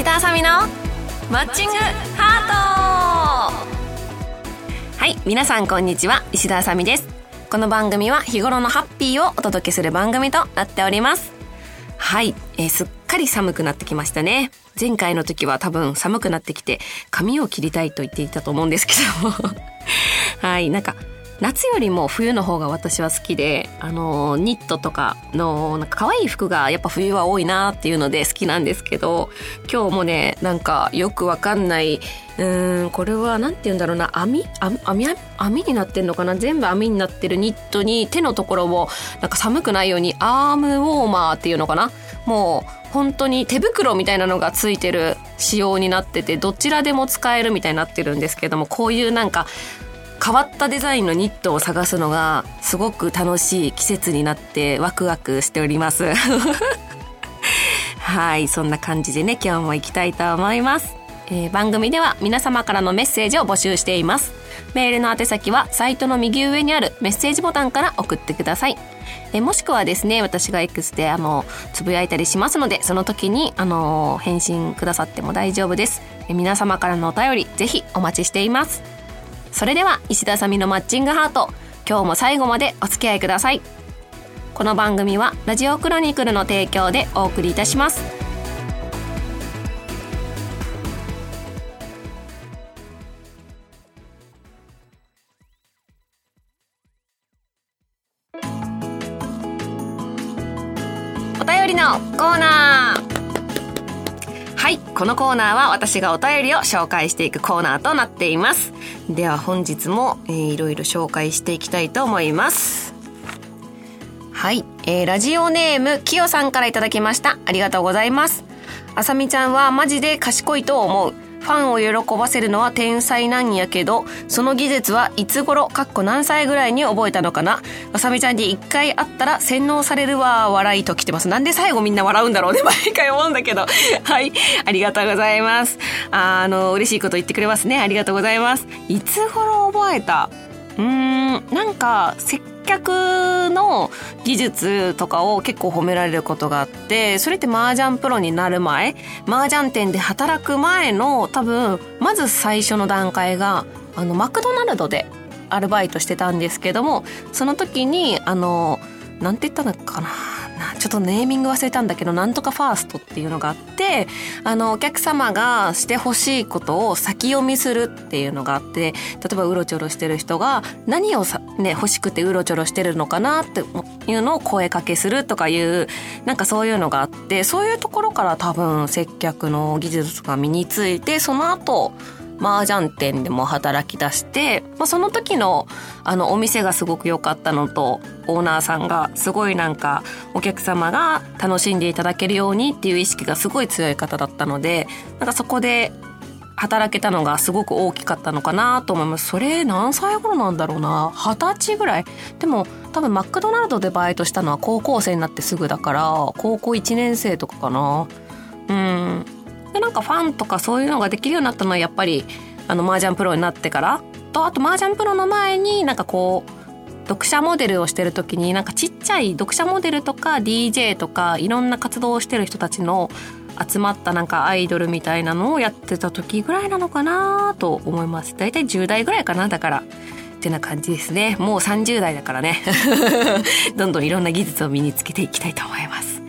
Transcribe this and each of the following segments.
石田あさみのマッチングハート。はい皆さんこんにちは石田あさみです。この番組は日頃のハッピーをお届けする番組となっております。はい、えー、すっかり寒くなってきましたね。前回の時は多分寒くなってきて髪を切りたいと言っていたと思うんですけども。はいなんか夏よりも冬の方が私は好きであのニットとかのなんか可愛い服がやっぱ冬は多いなっていうので好きなんですけど今日もねなんかよくわかんないうんこれは何て言うんだろうな網？網？網になってんのかな？全部網になってるニットに手のところをなんか寒くないようにアームウォーマーっていうのかな？もう本当に手袋みたいなのがついてる仕様になっててどちらでも使えるみたいになってるんですけどもこういうなんか変わったデザインのニットを探すのがすごく楽しい季節になってワクワクしております。はいそんな感じでね今日も行きたいと思います、えー、番組では皆様からのメッセージを募集しています。メールの宛先はサイトの右上にあるメッセージボタンから送ってください。えもしくはですね私が X であのつぶやいたりしますのでその時にあの返信くださっても大丈夫です。え皆様からのお便りぜひお待ちしています。それでは石田さみのマッチングハート今日も最後までお付き合いください。この番組はラジオクロニクルの提供でお送りいたします。お便りのコーナー。はいこのコーナーは私がお便りを紹介していくコーナーとなっています。では本日も、えー、いろいろ紹介していきたいと思います。はい、えー、ラジオネームきよさんから頂きました。ありがとうございます。あさみちゃんはマジで賢いと思う。ファンを喜ばせるのは天才なんやけど、その技術はいつ頃、かっこ何歳ぐらいに覚えたのかな？あさみちゃんに一回会ったら洗脳されるわ、笑いと来てます。なんで最後みんな笑うんだろうね、毎回思うんだけど。はい、ありがとうございます。あの、嬉しいこと言ってくれますね。ありがとうございます。いつ頃覚えた？うーん、なんか、接客の技術とかを結構褒められることがあってそれって麻雀プロになる前麻雀店で働く前の多分まず最初の段階があのマクドナルドでアルバイトしてたんですけどもその時にあのなんて言ったのかな。ちょっとネーミング忘れたんだけど、なんとかファーストっていうのがあって、あの、お客様がしてほしいことを先読みするっていうのがあって、例えばうろちょろしてる人が何をさ、ね、欲しくてうろちょろしてるのかなっていうのを声かけするとかいう、なんかそういうのがあって、そういうところから多分接客の技術が身について、その後、麻雀店でも働き出して、まあ、その時のあのお店がすごく良かったのとオーナーさんがすごいなんかお客様が楽しんでいただけるようにっていう意識がすごい強い方だったのでなんかそこで働けたのがすごく大きかったのかなと思います。それ何歳頃なんだろうな？二十歳ぐらい？でも多分マクドナルドでバイトしたのは高校生になってすぐだから、高校1年生とかかな？うん。でなんかファンとかそういうのができるようになったのはやっぱりあの麻雀プロになってからとあと麻雀プロの前になんかこう読者モデルをしてる時になんかちっちゃい読者モデルとか DJ とかいろんな活動をしてる人たちの集まったなんかアイドルみたいなのをやってた時ぐらいなのかなと思います。だいたい10代ぐらいかなだから。ってな感じですね。もう30代だからね。どんどんいろんな技術を身につけていきたいと思います。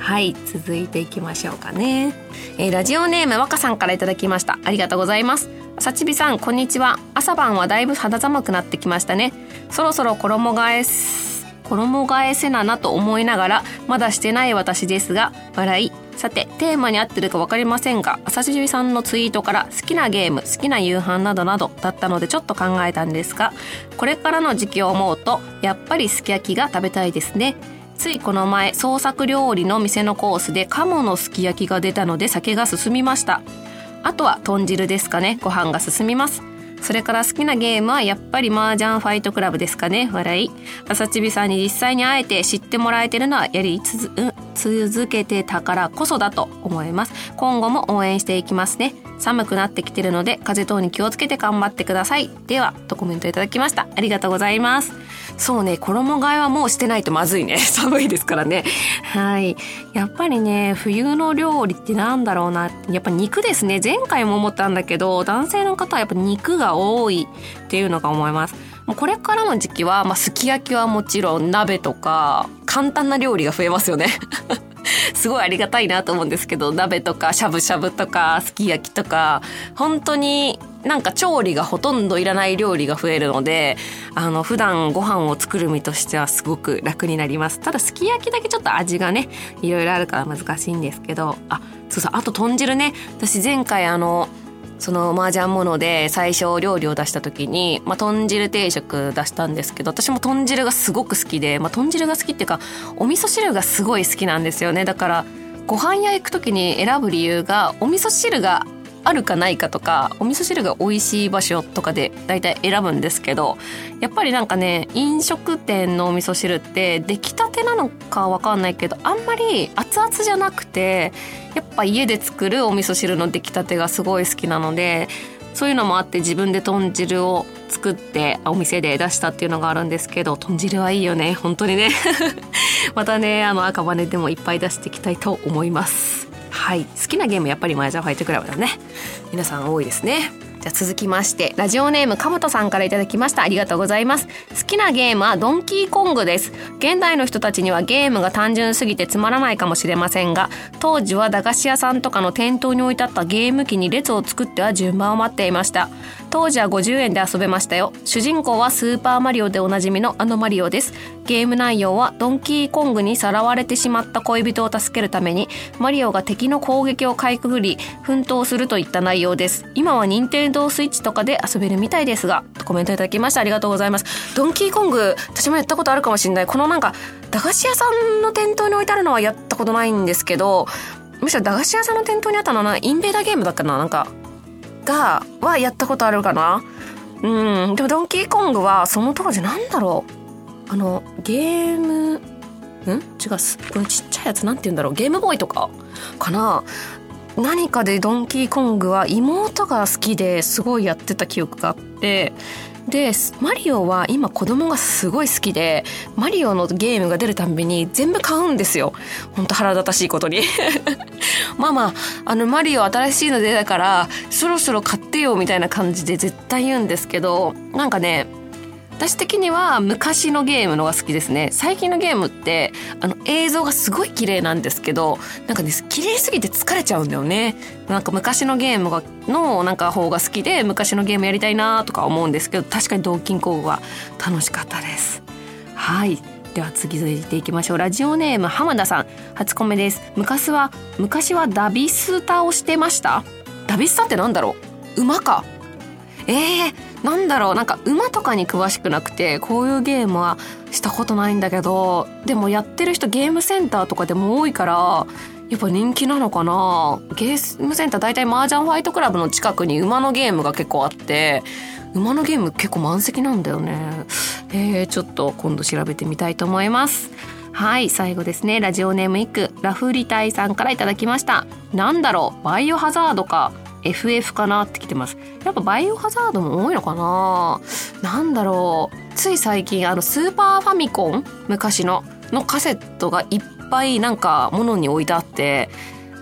はい、続いていきましょうかね。えー、ラジオネーム若さんからいただきました。ありがとうございます。さちびさん、こんにちは。朝晩はだいぶ肌寒くなってきましたね。そろそろ衣替え、衣替えせななと思いながら、まだしてない私ですが、笑い。さて、テーマに合ってるか分かりませんが、朝ちびさんのツイートから好きなゲーム、好きな夕飯などなどだったのでちょっと考えたんですが、これからの時期を思うと、やっぱりすき焼きが食べたいですね。ついこの前創作料理の店のコースで鴨のすき焼きが出たので酒が進みましたあとは豚汁ですかねご飯が進みますそれから好きなゲームはやっぱり麻雀ファイトクラブですかね。笑い。朝ちびさんに実際に会えて知ってもらえてるのはやり続けてたからこそだと思います。今後も応援していきますね。寒くなってきてるので風邪等に気をつけて頑張ってください。ではとコメントいただきました。ありがとうございます。そうね、衣替えはもうしてないとまずいね。寒いですからね。はい。やっぱりね、冬の料理ってなんだろうな。やっぱ肉ですね。前回も思ったんだけど、男性の方はやっぱ肉が多いっていうのが思います。これからの時期は、まあ、すき焼きはもちろん鍋とか、簡単な料理が増えますよね。すごいありがたいなと思うんですけど、鍋とかしゃぶしゃぶとかすき焼きとか、本当になんか調理がほとんどいらない料理が増えるので、あの、普段ご飯を作る身としてはすごく楽になります。ただ、すき焼きだけちょっと味がね、いろいろあるから難しいんですけど、あ、そうそう、あと豚汁ね。私前回あの、その麻雀もので最初料理を出した時に、まあ、豚汁定食出したんですけど私も豚汁がすごく好きで、まあ、豚汁が好きっていうかお味噌汁がすごい好きなんですよね。だからご飯屋行く時に選ぶ理由がお味噌汁があるかないかとかお味噌汁が美味しい場所とかで大体選ぶんですけどやっぱりなんかね飲食店のお味噌汁って出来たてなのかわかんないけどあんまり熱々じゃなくてやっぱ家で作るお味噌汁の出来たてがすごい好きなのでそういうのもあって自分で豚汁を作ってお店で出したっていうのがあるんですけど豚汁はいいよね本当にね。またねあの赤羽でもいっぱい出していきたいと思います。はい。好きなゲームやっぱりマージャンファイトクラブだね。皆さん多いですね。じゃ続きましてラジオネームかむとさんから頂きました。ありがとうございます。好きなゲームはドンキーコングです。現代の人たちにはゲームが単純すぎてつまらないかもしれませんが当時は駄菓子屋さんとかの店頭に置いてあったゲーム機に列を作っては順番を待っていました。当時は50円で遊べましたよ。主人公はスーパーマリオでおなじみのあのマリオです。ゲーム内容はドンキーコングにさらわれてしまった恋人を助けるためにマリオが敵の攻撃をかいくぐり奮闘するといった内容です。今は任天堂スイッチとかで遊べるみたいですがコメントいただきましてありがとうございます。ドンキーコング私もやったことあるかもしれない。このなんか駄菓子屋さんの店頭に置いてあるのはやったことないんですけどむしろ駄菓子屋さんの店頭にあったのはインベーダーゲームだったな？なんかが、はやったことあるかなうん。でもドンキーコングはその当時なんだろう。あの、ゲーム、ん？違う。このちっちゃいやつなんて言うんだろう。ゲームボーイとかかな何かでドンキーコングは妹が好きですごいやってた記憶があって、でマリオは今子供がすごい好きでマリオのゲームが出るたんびに全部買うんですよ。ほんと腹立たしいことに。ママあのマリオ新しいの出たからそろそろ買ってよみたいな感じで絶対言うんですけどなんかね私的には昔のゲームのが好きですね。最近のゲームってあの映像がすごい綺麗なんですけどなんかね綺麗すぎて疲れちゃうんだよね。なんか昔のゲームがのなんか方が好きで昔のゲームやりたいなとか思うんですけど確かに同金工具は楽しかったです。はい。では次続いていきましょう。ラジオネーム浜田さん。初コメです。昔は昔はダビスタをしてました？ダビスタってなんだろう？馬か。えー、なんだろうなんか馬とかに詳しくなくてこういうゲームはしたことないんだけどでもやってる人ゲームセンターとかでも多いからやっぱ人気なのかな。ゲームセンター大体麻雀ファイトクラブの近くに馬のゲームが結構あって馬のゲーム結構満席なんだよね。えー、ちょっと今度調べてみたいと思います。はい最後ですね。ラジオネームイクラフリタイさんからいただきました。なんだろうバイオハザードか。FF かなってきてます。やっぱバイオハザードも多いのかな？なんだろう。つい最近あのスーパーファミコン？昔の？のカセットがいっぱいなんか物に置いてあって。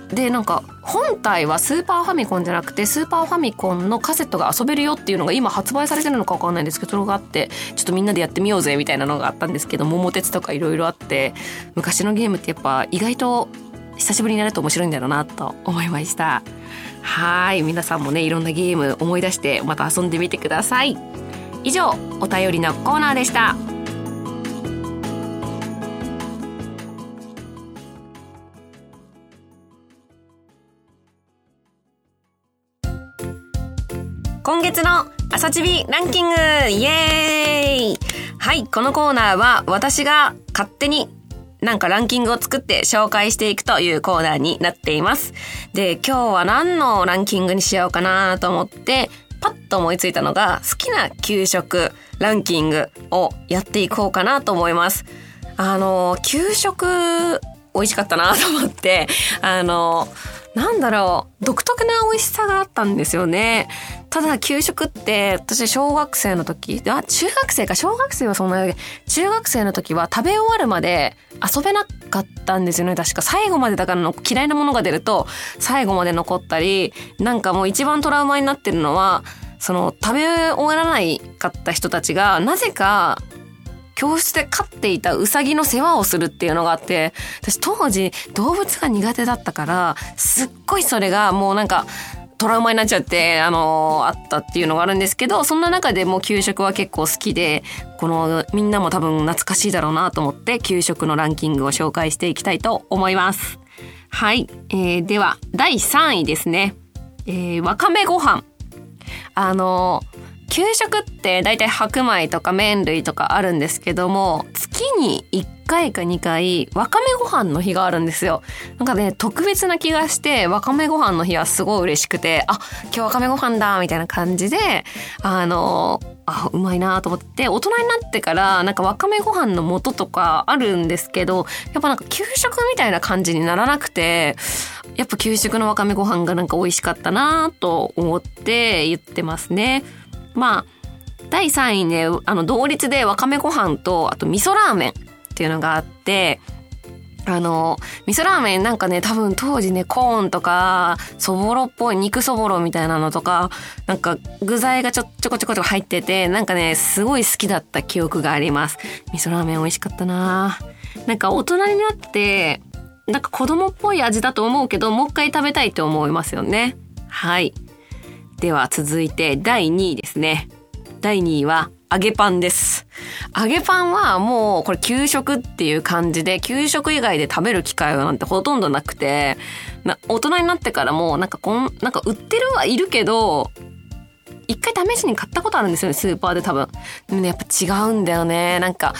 でなんか本体はスーパーファミコンじゃなくてスーパーファミコンのカセットが遊べるよっていうのが今発売されてるのか分かんないんですけどそれがあってちょっとみんなでやってみようぜみたいなのがあったんですけど桃鉄とかいろいろあって昔のゲームってやっぱ意外と久しぶりにやると面白いんだろうなと思いました。はい。皆さんもねいろんなゲーム思い出してまた遊んでみてください。以上お便りのコーナーでした。今月の朝チビランキングイエーイ。はいこのコーナーは私が勝手になんかランキングを作って紹介していくというコーナーになっています。で、今日は何のランキングにしようかなと思って、パッと思いついたのが好きな給食ランキングをやっていこうかなと思います。あの、給食美味しかったなと思って、あの、なんだろう、独特な美味しさがあったんですよね。ただ給食って私小学生の時あ中学生か。小学生はそんな中学生の時は食べ終わるまで遊べなかったんですよね。確か。最後までだからの嫌いなものが出ると最後まで残ったりなんかもう一番トラウマになってるのはその食べ終わらないかった人たちがなぜか教室で飼っていたウサギの世話をするっていうのがあって、私当時動物が苦手だったから、すっごいそれがもうなんか、トラウマになっちゃって、あのー、あったっていうのがあるんですけど、そんな中でも給食は結構好きで、このみんなも多分懐かしいだろうなと思って、給食のランキングを紹介していきたいと思います。はい。えー、では、第3位ですね。えー、わかめご飯。あのー給食って大体白米とか麺類とかあるんですけども月に1回か2回わかめご飯の日があるんですよなんかね特別な気がしてわかめご飯の日はすごい嬉しくてあ今日わかめご飯だみたいな感じであのあうまいなと思って大人になってからなんかわかめご飯の素とかあるんですけどやっぱなんか給食みたいな感じにならなくてやっぱ給食のわかめご飯がなんか美味しかったなと思って言ってますね。まあ第3位ねあの同率でわかめご飯とあと味噌ラーメンっていうのがあってあの味噌ラーメンなんかね多分当時ねコーンとかそぼろっぽい肉そぼろみたいなのとかなんか具材がちょちょこちょこちょこ入っててなんかねすごい好きだった記憶があります。味噌ラーメン美味しかったな。なんか大人になってなんか子供っぽい味だと思うけどもう一回食べたいって思いますよね。はい。では続いて第2位ですね。第2位は揚げパンです。揚げパンはもうこれ給食っていう感じで、給食以外で食べる機会なんてほとんどなくて、ま大人になってからもなんかこん、なんか売ってるはいるけど、一回試しに買ったことあるんですよね、スーパーで多分。でもね、やっぱ違うんだよね。なんか、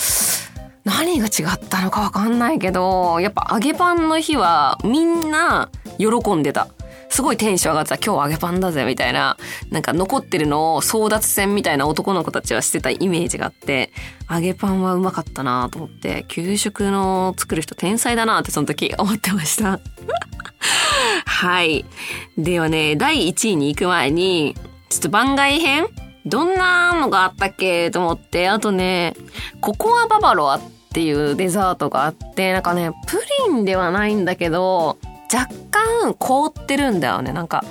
何が違ったのかわかんないけど、やっぱ揚げパンの日はみんな喜んでた。すごいテンション上がってた。今日揚げパンだぜみたいな。なんか残ってるのを争奪戦みたいな男の子たちはしてたイメージがあって。揚げパンはうまかったなと思って。給食の作る人天才だなってその時 思ってました。はい。ではね、第1位に行く前に、ちょっと番外編？どんなのがあったっけと思って、あとね、ココアババロアっていうデザートがあって、なんかね、プリンではないんだけど、若干凍ってるんだよね。なんか、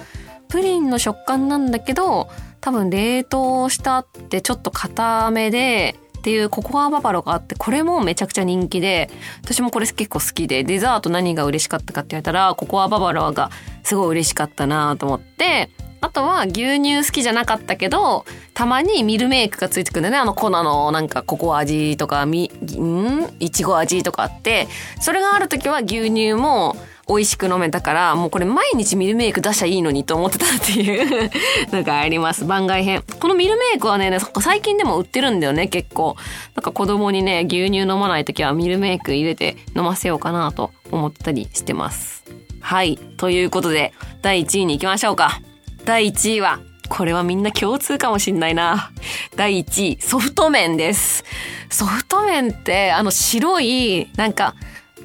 プリンの食感なんだけど、多分冷凍したってちょっと固めで、っていうココアババロがあって、これもめちゃくちゃ人気で、私もこれ結構好きで、デザート何が嬉しかったかって言われたら、ココアババロがすごい嬉しかったなと思って、あとは牛乳好きじゃなかったけど、たまにミルメイクがついてくるんだよね。あの粉のなんかココア味とか、み、ん？いちご味とかあって、それがある時は牛乳も美味しく飲めたから、もうこれ毎日ミルメイク出しゃいいのにと思ってたっていう のがあります。番外編。このミルメイクはね、最近でも売ってるんだよね、結構。なんか子供にね、牛乳飲まない時はミルメイク入れて飲ませようかなと思ったりしてます。はい。ということで、第1位に行きましょうか。第1位は、これはみんな共通かもしんないな。第1位、ソフト麺です。ソフト麺って、あの白い、なんか、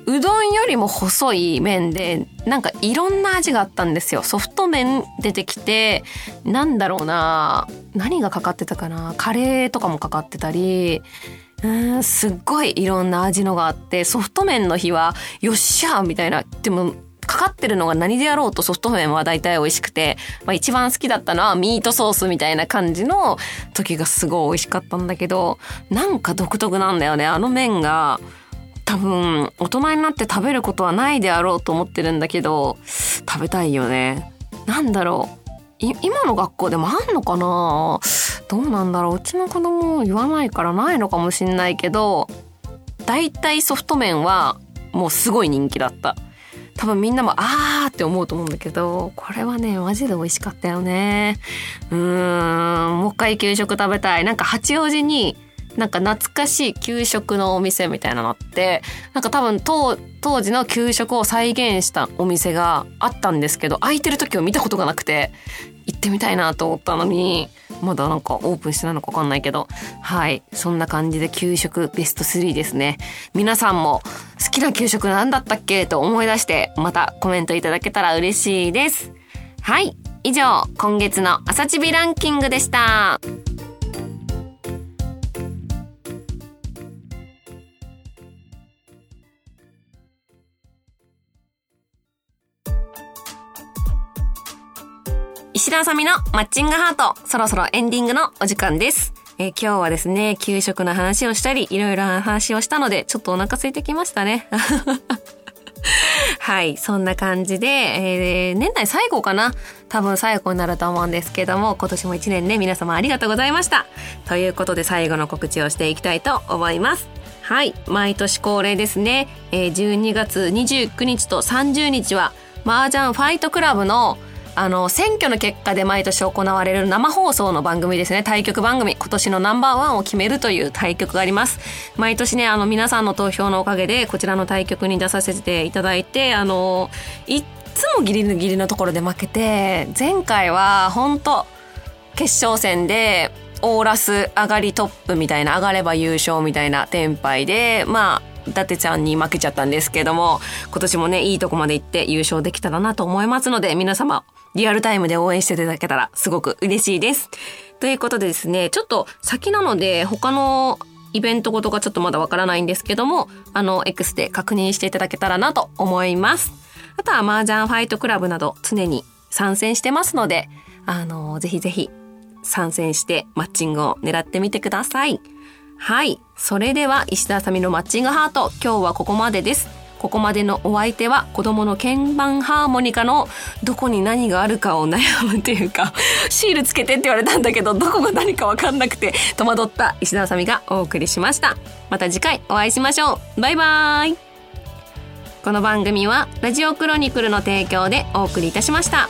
うどんよりも細い麺でなんかいろんな味があったんですよソフト麺出てきてなんだろうな何がかかってたかなカレーとかもかかってたりうんすっごいいろんな味のがあってソフト麺の日はよっしゃーみたいなでもかかってるのが何であろうとソフト麺は大体美味しくて、まあ、一番好きだったのはミートソースみたいな感じの時がすごい美味しかったんだけどなんか独特なんだよねあの麺が。多分大人になって食べることはないであろうと思ってるんだけど食べたいよね。なんだろう。今の学校でもあんのかな？どうなんだろう。うちの子供言わないからないのかもしんないけど大体ソフト麺はもうすごい人気だった。多分みんなもあーって思うと思うんだけどこれはねマジで美味しかったよね。うーんもう一回給食食べたい。なんか八王子になんか懐かしい給食のお店みたいなのってなんか多分当時の給食を再現したお店があったんですけど空いてる時を見たことがなくて行ってみたいなと思ったのにまだなんかオープンしてないのか分かんないけどはいそんな感じで給食ベスト3ですね皆さんも好きな給食何だったっけと思い出してまたコメントいただけたら嬉しいですはい以上、今月の朝チビランキングでした。田あさみのマッチングハート、そろそろエンディングのお時間です。え、今日はですね、給食の話をしたり、いろいろな話をしたので、ちょっとお腹空いてきましたね。はい、そんな感じで、えー、年内最後かな多分最後になると思うんですけども、今年も一年ね、皆様ありがとうございました。ということで最後の告知をしていきたいと思います。はい、毎年恒例ですね、えー、12月29日と30日は、麻雀ファイトクラブのあの、選挙の結果で毎年行われる生放送の番組ですね。対局番組。今年のナンバーワンを決めるという対局があります。毎年ね、あの、皆さんの投票のおかげで、こちらの対局に出させていただいて、あの、いっつもギリギリのところで負けて、前回は、本当決勝戦で、オーラス上がりトップみたいな、上がれば優勝みたいなテンパイで、まあ、伊達ちゃんに負けちゃったんですけども、今年もね、いいとこまで行って優勝できたらなと思いますので、皆様、リアルタイムで応援していただけたらすごく嬉しいです。ということでですね、ちょっと先なので他のイベントごとがちょっとまだわからないんですけども、あの、X で確認していただけたらなと思います。あとは麻雀ファイトクラブなど常に参戦してますので、あの、ぜひぜひ参戦してマッチングを狙ってみてください。はい。それでは石田あさみのマッチングハート、今日はここまでです。ここまでのお相手は子供の鍵盤ハーモニカのどこに何があるかを悩むっていうか、シールつけてって言われたんだけど、どこが何かわかんなくて戸惑った石田あさみがお送りしました。また次回お会いしましょう。バイバーイ。この番組はラジオクロニクルの提供でお送りいたしました。